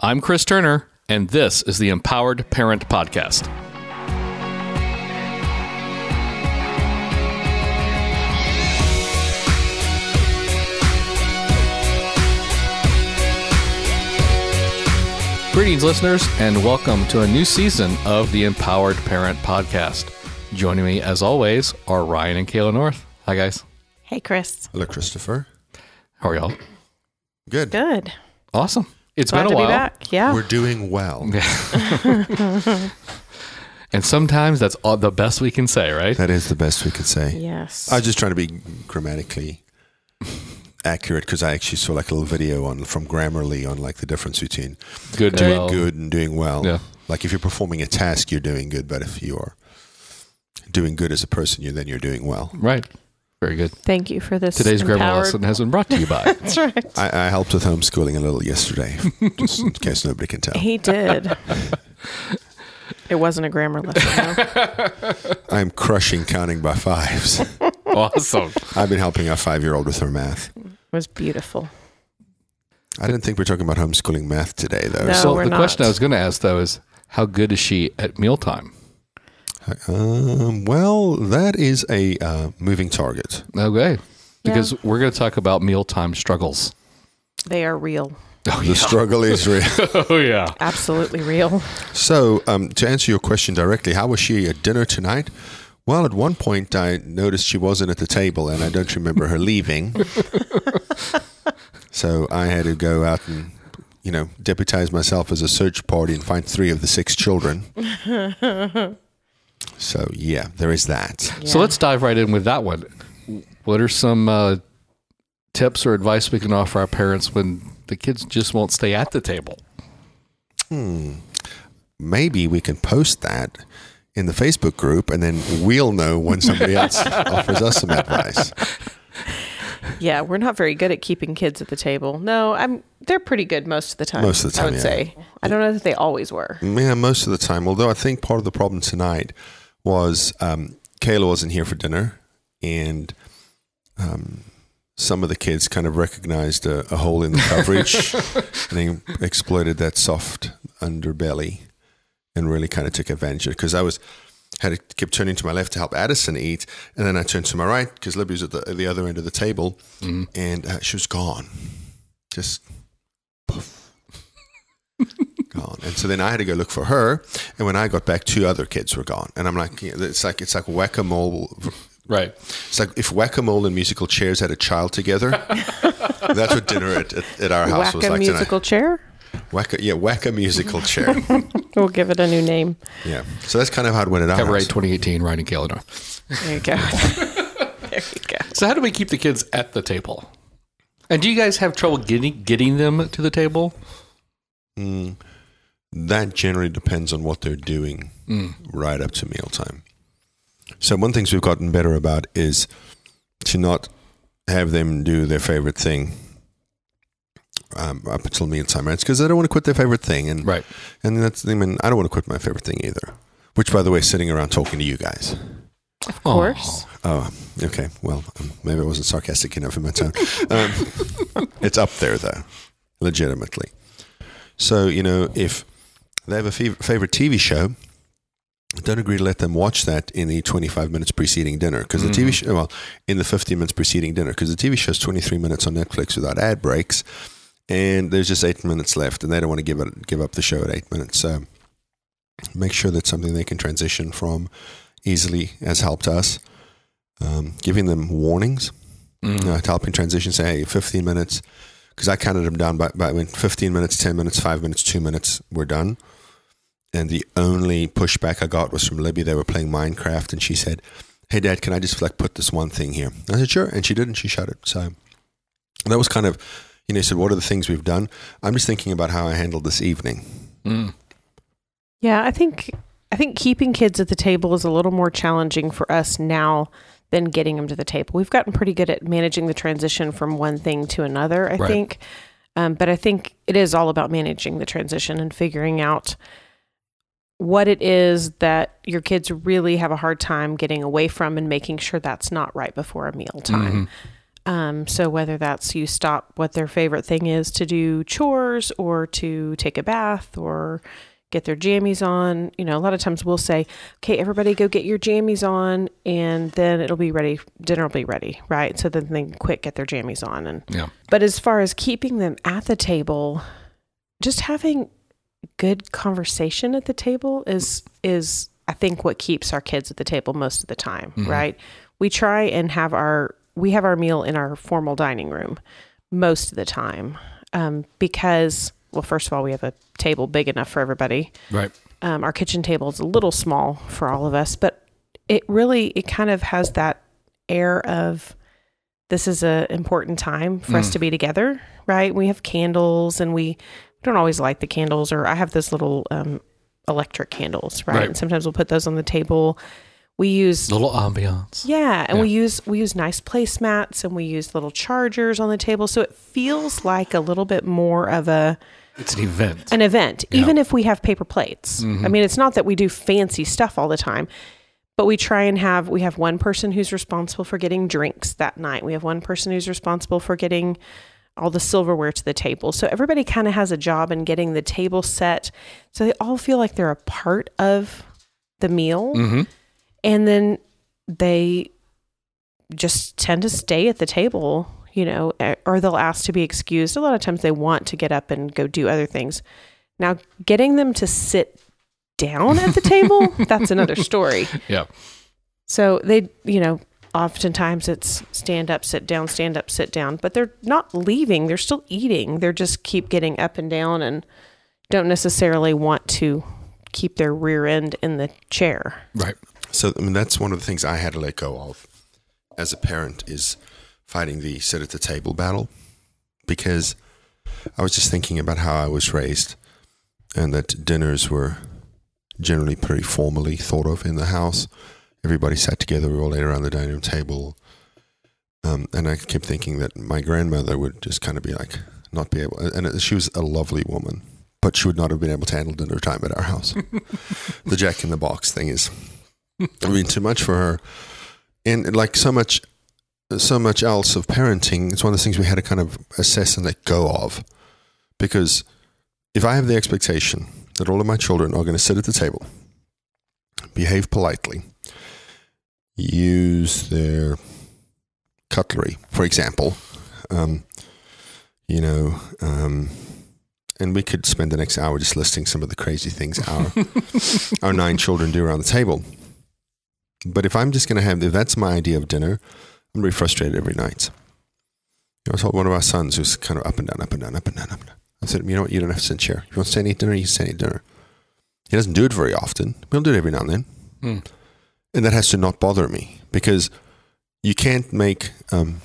I'm Chris Turner, and this is the Empowered Parent Podcast. Greetings, listeners, and welcome to a new season of the Empowered Parent Podcast. Joining me, as always, are Ryan and Kayla North. Hi, guys. Hey, Chris. Hello, Christopher. How are y'all? Good. Good. Awesome. It's Glad been a to while. be back. Yeah. We're doing well. And sometimes that's all the best we can say, right? That is the best we could say. yes. I was just trying to be grammatically accurate because I actually saw like a little video on from Grammarly on like the difference between Good, doing well. good and doing well. Yeah. Like if you're performing a task, you're doing good, but if you're doing good as a person, you then you're doing well. Right. Very good. Thank you for this. Today's grammar lesson has been brought to you by. That's right. I, I helped with homeschooling a little yesterday, just in case nobody can tell. He did. it wasn't a grammar lesson. though. I'm crushing counting by fives. awesome. I've been helping our five-year-old with her math. It was beautiful. I didn't think we are talking about homeschooling math today, though. No. so we're the question. I was going to ask though is, how good is she at mealtime? Um, well, that is a uh, moving target. Okay. Because we're going to talk about mealtime struggles. They are real. Oh The struggle is real. Oh yeah. Absolutely real. So, um, to answer your question directly, how was she at dinner tonight? Well, at one point, I noticed she wasn't at the table, and I don't remember her leaving. so I had to go out and, you know, deputize myself as a search party and find three of the six children. so yeah, there is that. So let's dive right in with that one. What are some uh, tips or advice we can offer our parents when the kids just won't stay at the table? Hmm. maybe we can post that in the Facebook group, and then we'll know when somebody else offers us some advice. Yeah, we're not very good at keeping kids at the table. No, I'm. They're pretty good most of the time. Most of the time, I time, would yeah. say. I don't know that they always were. Yeah, most of the time. Although I think part of the problem tonight was um, Kayla wasn't here for dinner, and um, some of the kids kind of recognized a, a hole in the coverage and they exploited that soft underbelly and really kind of took advantage of it. Because I was had to keep turning to my left to help Addison eat, and then I turned to my right because Libby was at the, at the other end of the table, and uh, she was gone, just poof, gone. And so then I had to go look for her, and when I got back, two other kids were gone, and I'm like, it's like it's like whack a mole. Right. It's like if whack a mole and musical chairs had a child together. that's what dinner at, at, at our house Whack was a like musical chair. tonight. Whack a, yeah, whack a musical chair. We'll give it a new name. yeah. So that's kind of how it went at our Cabaret house. 2018, Ryan and Kayla There you go. there you go. So how do we keep the kids at the table? And do you guys have trouble getting getting them to the table? Mm, that generally depends on what they're doing Mm. right up to mealtime. So one things we've gotten better about is to not have them do their favorite thing um, up until mealtime, right? because they don't want to quit their favorite thing, and Right. and that's I mean I don't want to quit my favorite thing either. Which, by the way, sitting around talking to you guys. Of course. Oh, okay. Well, um, maybe I wasn't sarcastic enough in my tone. Um, it's up there, though, legitimately. So, you know, if they have a fav- favorite TV show, don't agree to let them watch that in the 25 minutes preceding dinner. Because the TV show, well, in the 15 minutes preceding dinner, because the TV show is 23 minutes on Netflix without ad breaks, and there's just eight minutes left, and they don't want to give it give up the show at eight minutes. So, make sure that's something they can transition from easily has helped us. Um, giving them warnings, Mm. uh, to helping transition, say, hey, 15 minutes, because I counted them down by, by when 15 minutes, 10 minutes, 5 minutes, 2 minutes, we're done. And the only pushback I got was from Libby. They were playing Minecraft, and she said, hey, Dad, can I just like put this one thing here? I said, sure. And she did, and she shut it. So that was kind of, you know, he said, what are the things we've done? I'm just thinking about how I handled this evening. Mm. Yeah, I think I think keeping kids at the table is a little more challenging for us now than getting them to the table. We've gotten pretty good at managing the transition from one thing to another, I Right. think. Um, but I think it is all about managing the transition and figuring out what it is that your kids really have a hard time getting away from and making sure that's not right before a meal time. Um, so whether that's you stop what their favorite thing is to do chores or to take a bath or get their jammies on, you know, a lot of times we'll say, okay, everybody go get your jammies on and then it'll be ready. Dinner will be ready. Right. So then they can quick get their jammies on. And, Yeah. but as far as keeping them at the table, just having good conversation at the table is, is, I think what keeps our kids at the table most of the time. Right. We try and have our, we have our meal in our formal dining room most of the time um, because well first of all we have a table big enough for everybody Right. um, our kitchen table is a little small for all of us but it really it kind of has that air of this is a important time for us Mm. to be together right we have candles and we don't always light the candles or i have those little um, electric candles right? Right. and sometimes we'll put those on the table we use Little ambiance. yeah, and Yeah. we use we use nice placemats and we use little chargers on the table, so it feels like a little bit more of a It's an event. an event, Yeah. even if we have paper plates. Mhm. I mean, it's not that we do fancy stuff all the time, but we try and have we have one person who's responsible for getting drinks that night. We have one person who's responsible for getting all the silverware to the table. So everybody kind of has a job in getting the table set, so they all feel like they're a part of the meal. Hmm and then they just tend to stay at the table you know or they'll ask to be excused. A lot of times they want to get up and go do other things. Now getting them to sit down at the table that's another story. Yeah. so they you know oftentimes it's stand up sit down stand up sit down but they're not leaving they're still eating they're just keep getting up and down and don't necessarily want to keep their rear end in the chair Right. So I mean, that's one of the things I had to let go of as a parent is fighting the sit at the table battle because I was just thinking about how I was raised and that dinners were generally pretty formally thought of in the house. Everybody sat together, we all ate around the dining room table. Um, and I kept thinking that my grandmother would just kind of be like, not be able, and she was a lovely woman, but she would not have been able to handle dinner time at our house. the Jack in the Box thing is I mean, too much for her. And like so much, so much else of parenting, it's one of the things we had to kind of assess and let go of. Because if I have the expectation that all of my children are going to sit at the table, behave politely, use their cutlery, for example, um, you know, um, and we could spend the next hour just listing some of the crazy things our our nine children do around the table. But if I'm just going to have, if that's my idea of dinner, I'm really frustrated every night. You know, I told one of our sons who's kind of up and down, up and down, up and down, up and down. I said, you know what, you don't have to sit in chair. If you want to stay and eat dinner, you can stay and eat dinner. He doesn't do it very often. He'll do it every now and then. Hmm. And that has to not bother me because you can't make, um,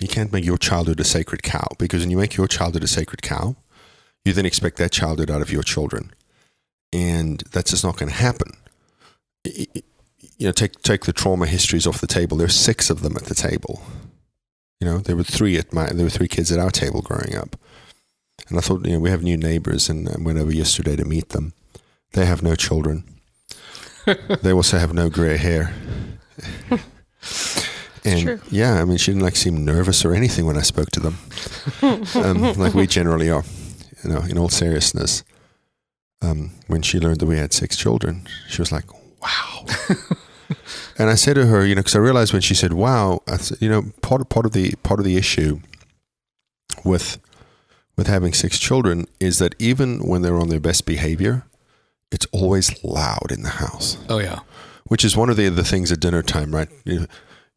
you can't make your childhood a sacred cow because when you make your childhood a sacred cow, you then expect that childhood out of your children. And that's just not going to happen. You know, take take the trauma histories off the table. There are six of them at the table. You know, there were three at my there were three kids at our table growing up. And I thought, you know, we have new neighbors and I went over yesterday to meet them. They have no children. they also have no gray hair. and true. yeah, I mean, she didn't like seem nervous or anything when I spoke to them, um, like we generally are. You know, in all seriousness, um, when she learned that we had six children, she was like, "Wow." and I said to her, you know, because I realized when she said, "Wow," I said, you know, part of, part of the part of the issue with with having six children is that even when they're on their best behavior, it's always loud in the house Oh yeah. which is one of the the things at dinner time, right? You,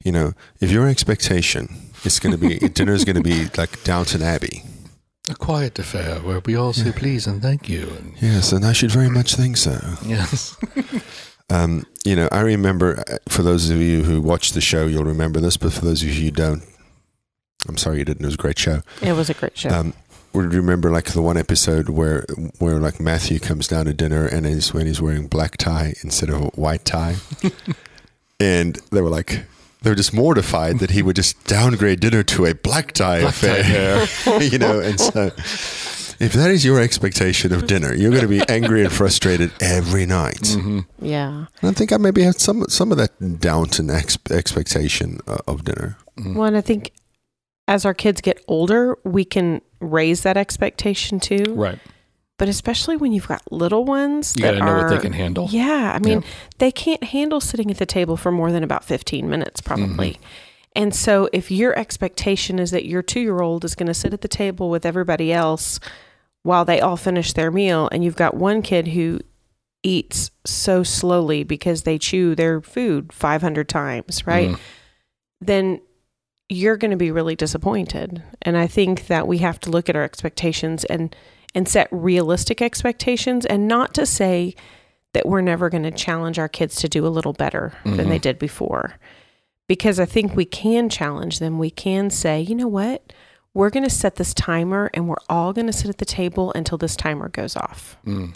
you know, if your expectation is going to be dinner is going to be like Downton Abbey, A quiet affair where we all say please and thank you. And yes, and I should very much think so. yes. Um, you know, I remember uh, for those of you who watched the show, you'll remember this, but for those of you who don't, I'm sorry you didn't. It was a great show. it was a great show Um, we remember like the one episode where where like Matthew comes down to dinner and is when he's wearing black tie instead of a white tie, and they were like they were just mortified that he would just downgrade dinner to a black tie Black tie affair, you know, and so if that is your expectation of dinner, you're going to be angry and frustrated every night. Mm-hmm. Yeah. And I think I maybe had some some of that Downton ex- expectation uh, of dinner. Well, and I think as our kids get older, we can raise that expectation too. Right. But especially when you've got little ones, You got to know what they can handle. Yeah, I mean, Yeah. they can't handle sitting at the table for more than about 15 minutes, probably. Mm-hmm. And so, if your expectation is that your two year old is going to sit at the table with everybody else while they all finish their meal, and you've got one kid who eats so slowly because they chew their food 500 times, right? Mhm. Then you're going to be really disappointed. And I think that we have to look at our expectations and and set realistic expectations and not to say that we're never going to challenge our kids to do a little better than they did before. Because I think we can challenge them. We can say, you know what? We're going to set this timer and we're all going to sit at the table until this timer goes off. Mm.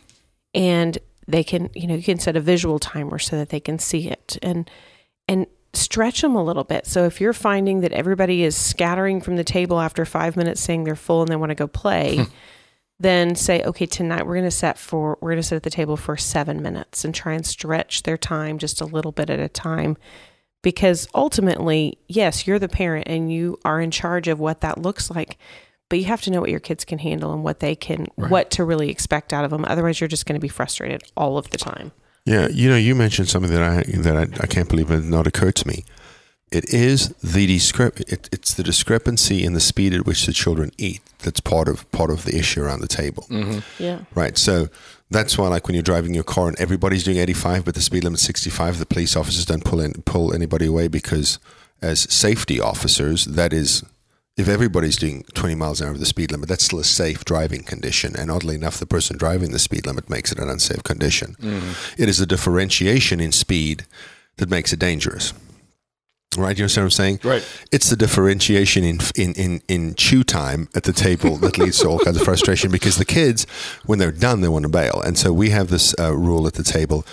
And they can, you know, you can set a visual timer so that they can see it and and stretch them a little bit. So if you're finding that everybody is scattering from the table after 5 minutes saying they're full and they want to go play, hmm. then say, okay, tonight we're going to set for we're going to sit at the table for 7 minutes and try and stretch their time just a little bit at a time because ultimately, yes, you're the parent and you are in charge of what that looks like. But you have to know what your kids can handle and what they can, Right. what to really expect out of them. Otherwise, you're just going to be frustrated all of the time. Yeah, you know, you mentioned something that I that I, I can't believe it not occurred to me. It is the discrep- it, It's the discrepancy in the speed at which the children eat that's part of part of the issue around the table, Mm-hmm. Yeah. right? So that's why, like when you're driving your car and everybody's doing 85, but the speed limit's 65, the police officers don't pull in, pull anybody away because, as safety officers, that is. If everybody's doing 20 miles an hour of the speed limit, that's still a safe driving condition. And oddly enough, the person driving the speed limit makes it an unsafe condition. It is the differentiation in speed that makes it dangerous. Right? You understand what I'm saying? Right. It's the differentiation in, in, in, in chew time at the table that leads to all kinds of frustration because the kids, when they're done, they want to bail. And so we have this uh, rule at the table.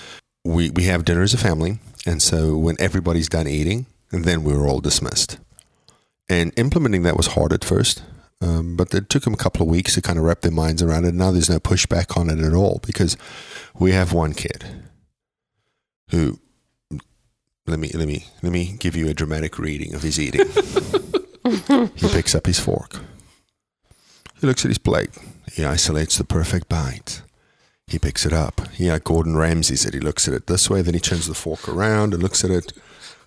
We, we have dinner as a family. And so when everybody's done eating, then we're all dismissed. And implementing that was hard at first. Um, but it took them a couple of weeks to kind of wrap their minds around it. Now there's no pushback on it at all because we have one kid who let me let me let me give you a dramatic reading of his eating. he picks up his fork. He looks at his plate. He isolates the perfect bite. He picks it up. Yeah, Gordon Ramsay said he looks at it this way, then he turns the fork around and looks at it,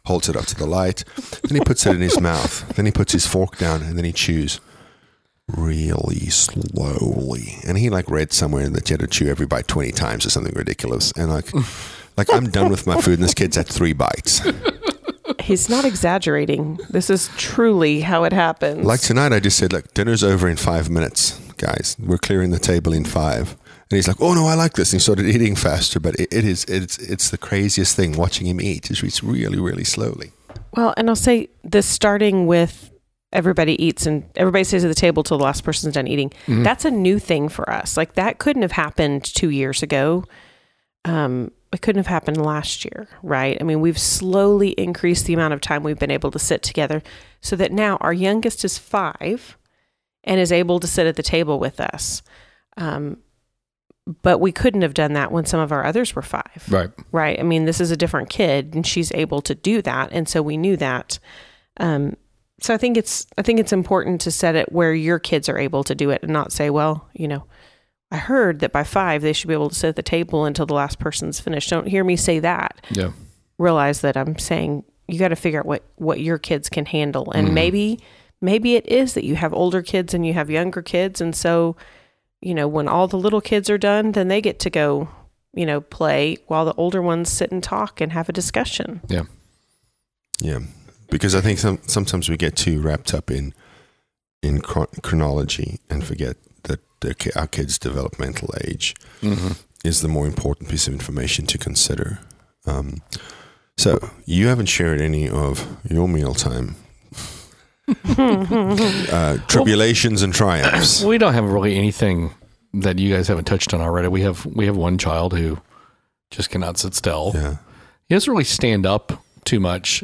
holds it up to the light, then he puts it in his mouth. Then he puts his fork down and then he chews really slowly. And he like read somewhere that you had to chew every bite 20 times or something ridiculous. And like like I'm done with my food and this kid's at three bites. He's not exaggerating. This is truly how it happens. Like tonight, I just said, look, dinner's over in five minutes, guys. We're clearing the table in five. And he's like, oh no, I like this. And he started eating faster. But it, it is, it's, it's the craziest thing watching him eat. He eats really, really slowly. Well, and I'll say this starting with everybody eats and everybody stays at the table till the last person's done eating. Mhm. That's a new thing for us. Like that couldn't have happened two years ago. Um, it couldn't have happened last year, right? I mean, we've slowly increased the amount of time we've been able to sit together so that now our youngest is five and is able to sit at the table with us. Um, but we couldn't have done that when some of our others were five Right. right? I mean, this is a different kid, and she's able to do that, and so we knew that. Um, so I think it's I think it's important to set it where your kids are able to do it, and not say, well, you know, I heard that by five they should be able to sit at the table until the last person's finished. Don't hear me say that. Yeah. Realize that I'm saying you got to figure out what what your kids can handle, and Mhm. maybe maybe it is that you have older kids and you have younger kids, and so you know when all the little kids are done, then they get to go you know, play while the older ones sit and talk and have a discussion. Yeah. Yeah. Because I think some, sometimes we get too wrapped up in, in chron- chronology and forget that the, our kids' developmental age Mm-hmm. is the more important piece of information to consider. Um, so you haven't shared any of your mealtime uh, tribulations and triumphs. We don't have really anything that you guys haven't touched on already. We have we have one child who just cannot sit still. Yeah. He doesn't really stand up too much,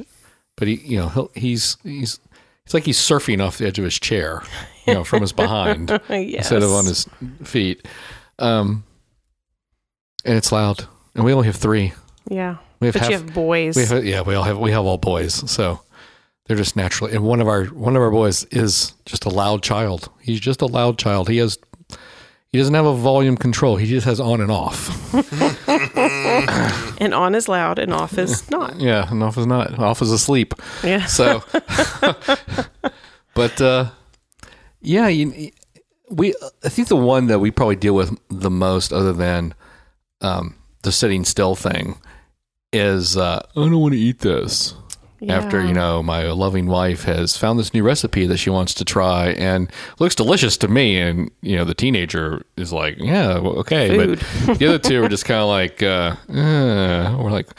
but he you know he'll, he's he's it's like he's surfing off the edge of his chair, you know, from his behind yes. instead of on his feet. Um, and it's loud, and we only have three. Yeah. We have But half, you have boys. we have, yeah, we all have we have all boys, so they're just naturally. And one of our one of our boys is just a loud child. He's just a loud child. He has he doesn't have a volume control. He just has on and off. and on is loud and off is not. Yeah, and off is not. Off is asleep. Yeah. So, but uh, yeah, you, we. I think the one that we probably deal with the most, other than um, the sitting still thing, is uh, I don't want to eat this. After you know, my loving wife has found this new recipe that she wants to try, and looks delicious to me. And you know, the teenager is like, "Yeah, well, okay," Food. but the other two are just kind of like, uh, uh, we're like,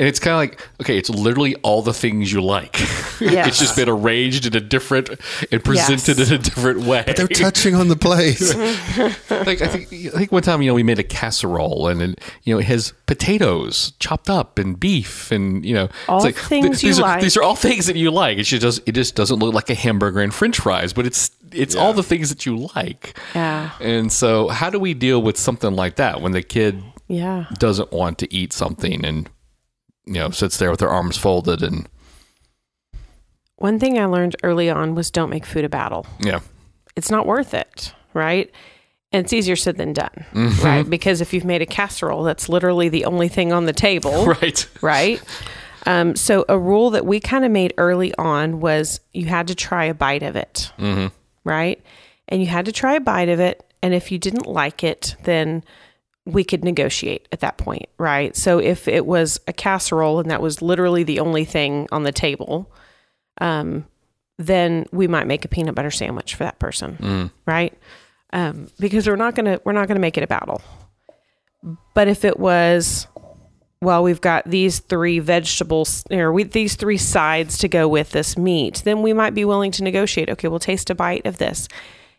and it's kind of like, okay, it's literally all the things you like. Yes. it's just been arranged in a different and presented Yes. in a different way. But They're touching on the place. like I think, I think one time, you know, we made a casserole and, it, you know, it has potatoes chopped up and beef and, you know, All it's like, things these you are, like. These are all things that you like. It just does, it just doesn't look like a hamburger and french fries, but it's, it's all the things that you like. Yeah. And so how do we deal with something like that when the kid Yeah. doesn't want to eat something and, you know, sits there with their arms folded and, One thing I learned early on was don't make food a battle. yeah. It's not worth it, right? And it's easier said than done, Mm-hmm. right? Because if you've made a casserole, that's literally the only thing on the table, Right. right? Um, so a rule that we kind of made early on was you had to try a bite of it, Mm-hmm. right? And you had to try a bite of it, and if you didn't like it, then we could negotiate at that point, right? So if it was a casserole and that was literally the only thing on the table, um, then we might make a peanut butter sandwich for that person, right? Um, because we're not gonna we're not gonna make it a battle. But if it was, well, we've got these three vegetables or we, these three sides to go with this meat, then we might be willing to negotiate. Okay, we'll taste a bite of this.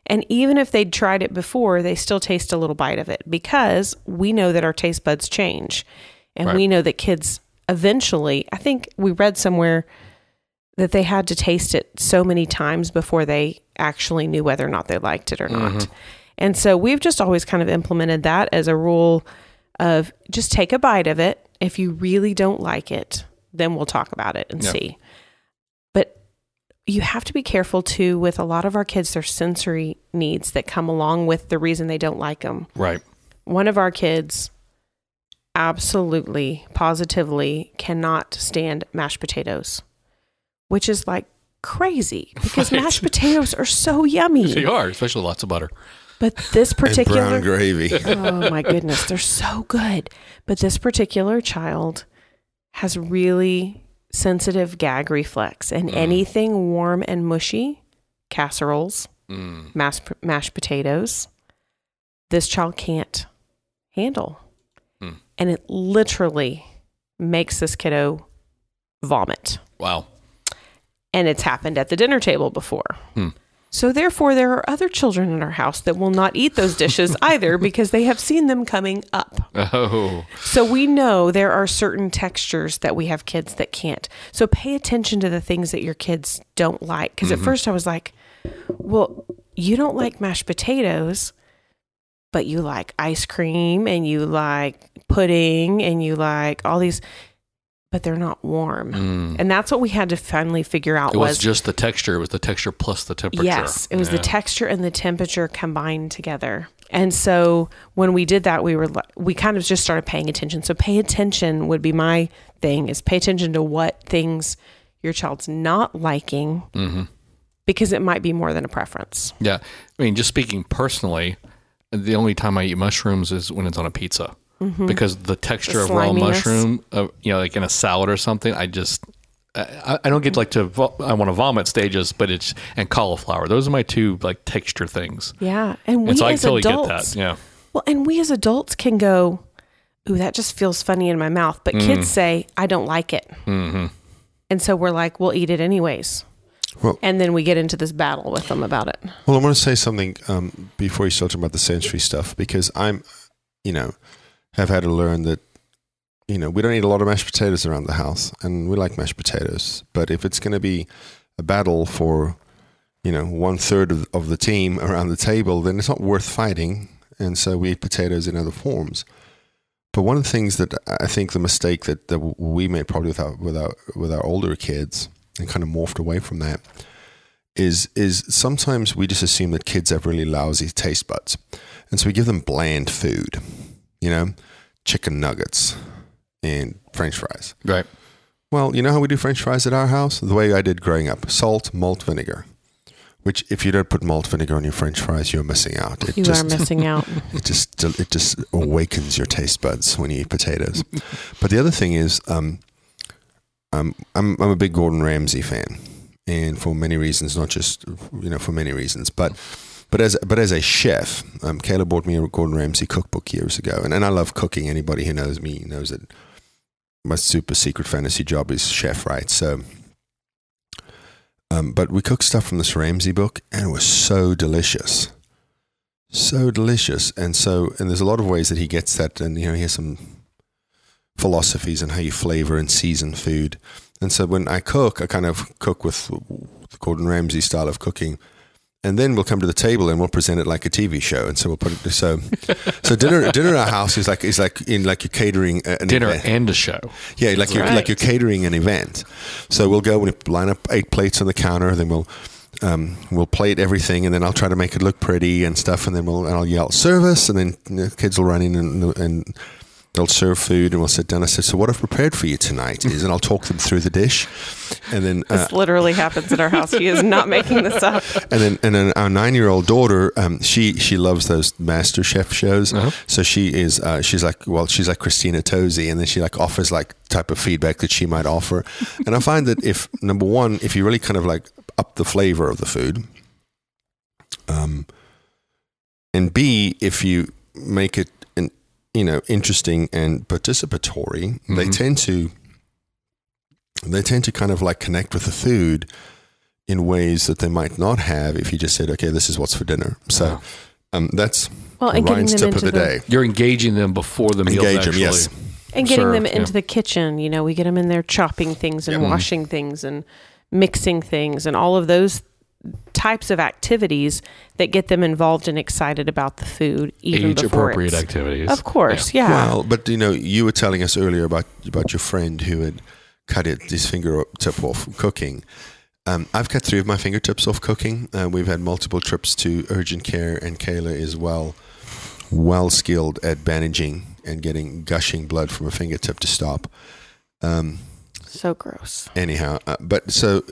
And even if they'd tried it before, they still taste a little bite of it because we know that our taste buds change. And Right. we know that kids eventually, I think we read somewhere that they had to taste it so many times before they actually knew whether or not they liked it or not. Mm-hmm. And so we've just always kind of implemented that as a rule of just take a bite of it. If you really don't like it, then we'll talk about it and Yeah. see. You have to be careful too with a lot of our kids, their sensory needs that come along with the reason they don't like them. Right. One of our kids absolutely, positively cannot stand mashed potatoes, which is like crazy because Right. mashed potatoes are so yummy. They are, especially lots of butter. But this and brown particular gravy. oh my goodness, they're so good. But this particular child has really sensitive gag reflex, and anything warm and mushy, casseroles, Mm. mashed, mashed potatoes, this child can't handle. Hmm. And it literally makes this kiddo vomit. Wow. And it's happened at the dinner table before. So, therefore, there are other children in our house that will not eat those dishes either because they have seen them coming up. Oh. So, we know there are certain textures that we have kids that can't. So, pay attention to the things that your kids don't like. Because at mm-hmm. first I was like, well, you don't like mashed potatoes, but you like ice cream and you like pudding and you like all these, but they're not warm. Mm. And that's what we had to finally figure out It was was just the texture. It was the texture plus the temperature. Yes, it was the texture and the temperature combined together. And so when we did that, we were we kind of just started paying attention. So pay attention would be my thing is pay attention to what things your child's not liking Mm-hmm. because it might be more than a preference. Yeah. I mean, just speaking personally, the only time I eat mushrooms is when it's on a pizza because the texture The of raw mushroom, uh, you know, like in a salad or something, I just. I, I don't get like to vo- I want to vomit stages, but it's and cauliflower. Those are my two like texture things. Yeah, and we And so I as totally adults, get that. Yeah. well, and we as adults can go, "Ooh, that just feels funny in my mouth," but kids say, "I don't like it," Mm-hmm. and so we're like, "We'll eat it anyways," Well- and then we get into this battle with them about it. Well, I want to say something um, before you start talking about the sensory stuff because I'm, you know, have had to learn that, you know, we don't eat a lot of mashed potatoes around the house, and we like mashed potatoes. But if it's going to be a battle for you know one third of, of the team around the table, then it's not worth fighting. And so we eat potatoes in other forms. But one of the things that I think the mistake that, that we made probably with our, with our with our older kids and kind of morphed away from that is is sometimes we just assume that kids have really lousy taste buds, and so we give them bland food, you know, chicken nuggets and French fries. Right. Well, you know how we do French fries at our house? The way I did growing up: salt, malt, vinegar. Which, if you don't put malt vinegar on your French fries, you're missing out. It You just, are missing out. it just it just awakens your taste buds when you eat potatoes. but the other thing is, um, um, I'm I'm a big Gordon Ramsay fan, and for many reasons, not just you know for many reasons, but but as but as a chef, um, Kayla bought me a Gordon Ramsay cookbook years ago, and, and I love cooking. Anybody who knows me knows that my super secret fantasy job is chef, right? So. Um, but we cooked stuff from this Ramsay book, and it was so delicious so delicious and so and there's a lot of ways that he gets that and you know he has some philosophies on how you flavor and season food and so when i cook i kind of cook with the gordon ramsay style of cooking and then we'll come to the table and we'll present it like a TV show, and so we'll put it so. So dinner, dinner at our house is like is like in like you're catering a- an Dinner event. and a show. Yeah, like you're Right. like you're catering an event. So we'll go and line up eight plates on the counter. Then we'll um, we'll plate everything, and then I'll try to make it look pretty and stuff. And then we'll and I'll yell service, and then you know, kids will run in and, and they'll serve food, and we'll sit down. I said, "So what I've prepared for you tonight is," and I'll talk them through the dish, and then. Uh, This literally happens at our house. He is not making this up. and then and then our nine year old daughter, um, she she loves those Master Chef shows. Uh-huh. So she is uh, she's like well she's like Christina Tosi, and then she like offers like type of feedback that she might offer. and I find that if number one, if you really kind of like up the flavor of the food, um, and B, if you make it an you know interesting and participatory, they Mhm. tend to they tend to kind of like connect with the food in ways that they might not have if you just said, okay, this is what's for dinner. So Wow. um, that's Well, and getting Ryan's tip of the, the, day. You're engaging them before the meal. Engage 'em, actually. yes. and getting them into yeah. the kitchen. You know, we get them in there chopping things and Yep. washing things and mixing things and all of those types of activities that get them involved and excited about the food even age appropriate activities. Of course, yeah. Well, but you know, you were telling us earlier about about your friend who had cut it, his fingertip off cooking. Um, I've cut three of my fingertips off cooking. Uh, we've had multiple trips to urgent care, and Kayla is well, well skilled at bandaging and getting gushing blood from a fingertip to stop. Um, So gross. anyhow, uh, but so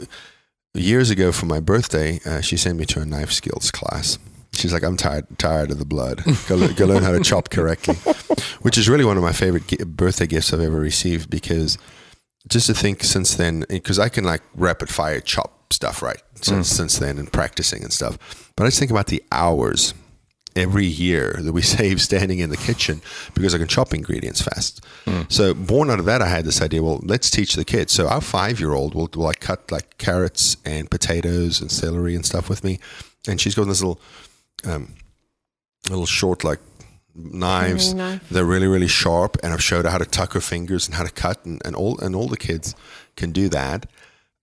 years ago for my birthday, uh, she sent me to a knife skills class. She's like, I'm tired, tired of the blood. Go, go learn how to chop correctly, which is really one of my favorite gi- birthday gifts I've ever received because just to think since then, because I can like rapid fire chop stuff right since since then and practicing and stuff. But I just think about the hours every year that we save standing in the kitchen because I can chop ingredients fast. So born out of that, I had this idea. Well, let's teach the kids. So our five year old will, will like cut like carrots and potatoes and celery and stuff with me, and she's got this little, um, little short like knives. Knife. They're really really sharp, and I've showed her how to tuck her fingers and how to cut, and, and all and all the kids can do that.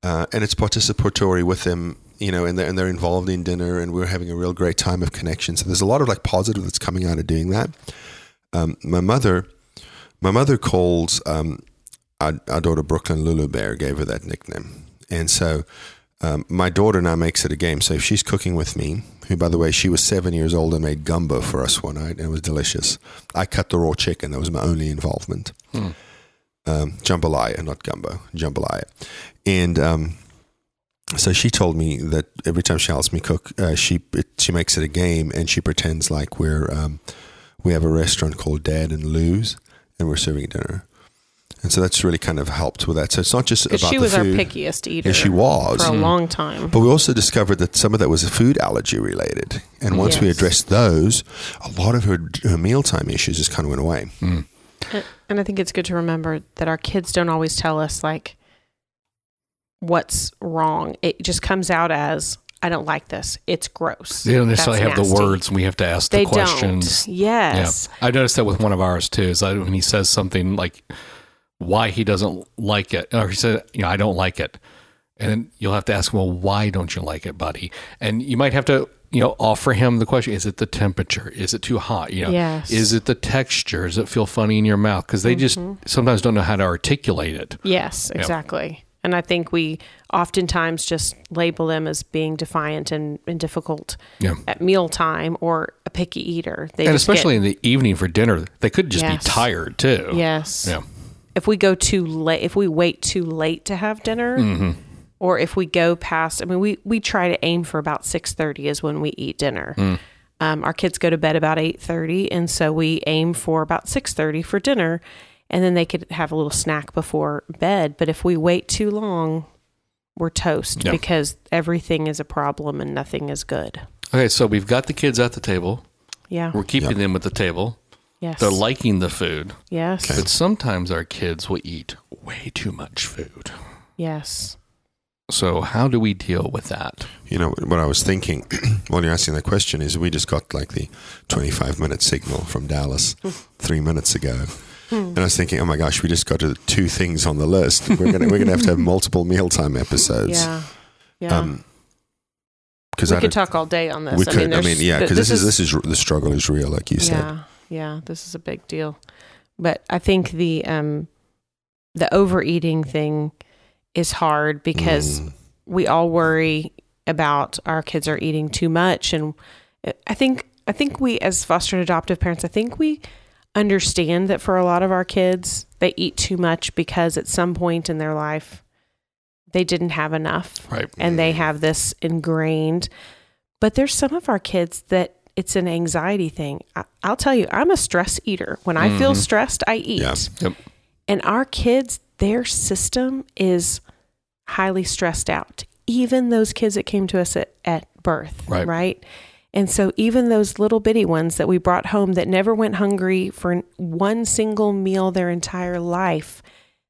Uh, and it's participatory with them, you know, and they're, and they're involved in dinner, and we're having a real great time of connection. So there's a lot of like positive that's coming out of doing that. Um, my mother, my mother calls um, our, our daughter Brooklyn Lulu Bear, gave her that nickname, and so um, my daughter now makes it a game. So if she's cooking with me, who by the way she was seven years old and made gumbo for us one night, and it was delicious. I cut the raw chicken; that was my only involvement. Hmm. Um, jambalaya, not gumbo, jambalaya, and um, so she told me that every time she helps me cook, uh, she it, she makes it a game, and she pretends like we're um, we have a restaurant called Dad and Lou's, and we're serving dinner. And so that's really kind of helped with that. So it's not just Because about she the was our pickiest eater Yeah, she was. for a Mm. long time. But we also discovered that some of that was food allergy related. And once we addressed those, a lot of her, her mealtime issues just kind of went away. Mm. And- And I think it's good to remember that our kids don't always tell us like what's wrong. It just comes out as I don't like this. It's gross. They don't necessarily That's have the words, and we have to ask They the questions. don't. Yes. Yeah, I noticed that with one of ours too. Is that when he says something like why he doesn't like it, or he said, "You know, I don't like it," And then you'll have to ask, well, why don't you like it, buddy? And you might have to, you know, offer him the question: Is it the temperature? Is it too hot? You know, Yes. is it the texture? Does it feel funny in your mouth? Because they just mm-hmm. sometimes don't know how to articulate it. Yes, exactly. And I think we oftentimes just label them as being defiant and, and difficult Yeah. at mealtime or a picky eater. They and just get- especially in the evening for dinner, they could just Yes. be tired too. yes. Yeah. If we go too late, if we wait too late to have dinner, Mm-hmm. or if we go past, I mean, we we try to aim for about six thirty is when we eat dinner. Mm. Um, our kids go to bed about eight thirty, and so we aim for about six thirty for dinner, and then they could have a little snack before bed. But if we wait too long, we're toast Yeah. because everything is a problem and nothing is good. Okay, so we've got the kids at the table. Yeah. We're keeping Yep. them at the table. Yes. They're liking the food. yes. But sometimes our kids will eat way too much food. Yes. So how do we deal with that? You know what I was thinking while you're asking that question is we just got like the 25 minute signal from Dallas three minutes ago, and I was thinking, oh my gosh, we just got to two things on the list. We're gonna we're gonna have to have multiple mealtime episodes. Yeah. Yeah. Um, because we I could talk all day on this. we could. I mean, yeah, because this, is this is the struggle is real, like you said. Yeah, yeah, this is a big deal. But I think the um the overeating thing is hard because Mm. we all worry about our kids are eating too much and I think I think we as foster and adoptive parents I think we understand that for a lot of our kids they eat too much because at some point in their life they didn't have enough Right. and they have this ingrained. But there's some of our kids that it's an anxiety thing. I, I'll tell you, I'm a stress eater. When I feel mm-hmm. stressed, I eat. Yeah. Yep. And our kids, their system is highly stressed out. Even those kids that came to us at, at birth, Right. right? And so even those little bitty ones that we brought home that never went hungry for one single meal their entire life,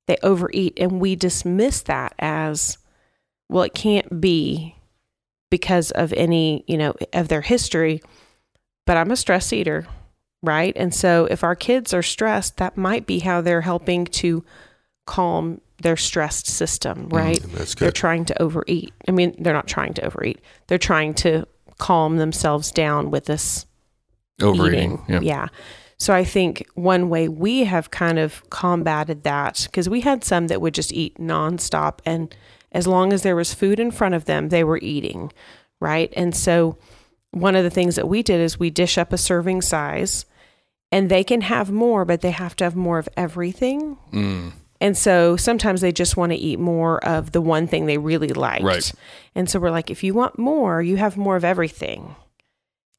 they overeat and we dismiss that as well it can't be because of any, you know, of their history. But I'm a stress eater, right? And so if our kids are stressed, that might be how they're helping to calm their stressed system, mm, right? That's They're trying to overeat. I mean, they're not trying to overeat. They're trying to calm themselves down with this Overeating. eating. Yeah. So I think one way we have kind of combated that because we had some that would just eat nonstop, and as long as there was food in front of them, they were eating, right? And so one of the things that we did is we dish up a serving size, and they can have more, but they have to have more of everything. Mm. And so sometimes they just want to eat more of the one thing they really liked. Right. And so we're like, if you want more, you have more of everything.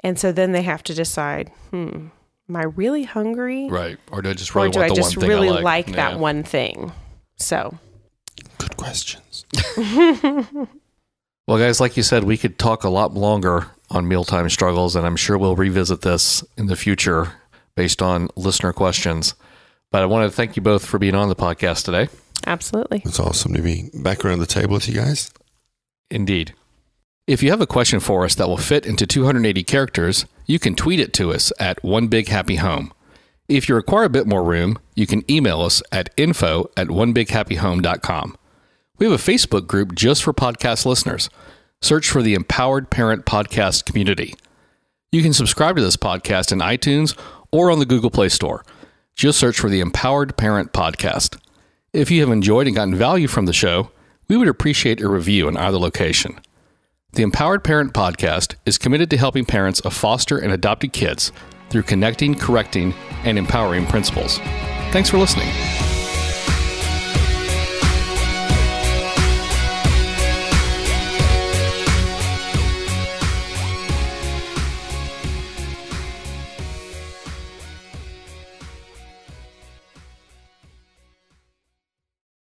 And so then they have to decide, hmm, am I really hungry? Right. Or do I just Or really do want I the just one thing really I like? like, Yeah. that one thing? So, Good questions. Well, guys, like you said, we could talk a lot longer on mealtime struggles, and I'm sure we'll revisit this in the future based on listener questions. But I want to thank you both for being on the podcast today. absolutely. It's awesome to be back around the table with you guys. Indeed. If you have a question for us that will fit into 280 characters, you can tweet it to us at One Big Happy Home. If you require a bit more room, you can email us at info at onebighappyhome.com. We have a Facebook group just for podcast listeners. Search for the Empowered Parent Podcast community. You can subscribe to this podcast in iTunes or on the Google Play Store. Just search for the Empowered Parent Podcast. If you have enjoyed and gotten value from the show, we would appreciate a review in either location. The Empowered Parent Podcast is committed to helping parents of foster and adopted kids through connecting, correcting, and empowering principles. Thanks for listening.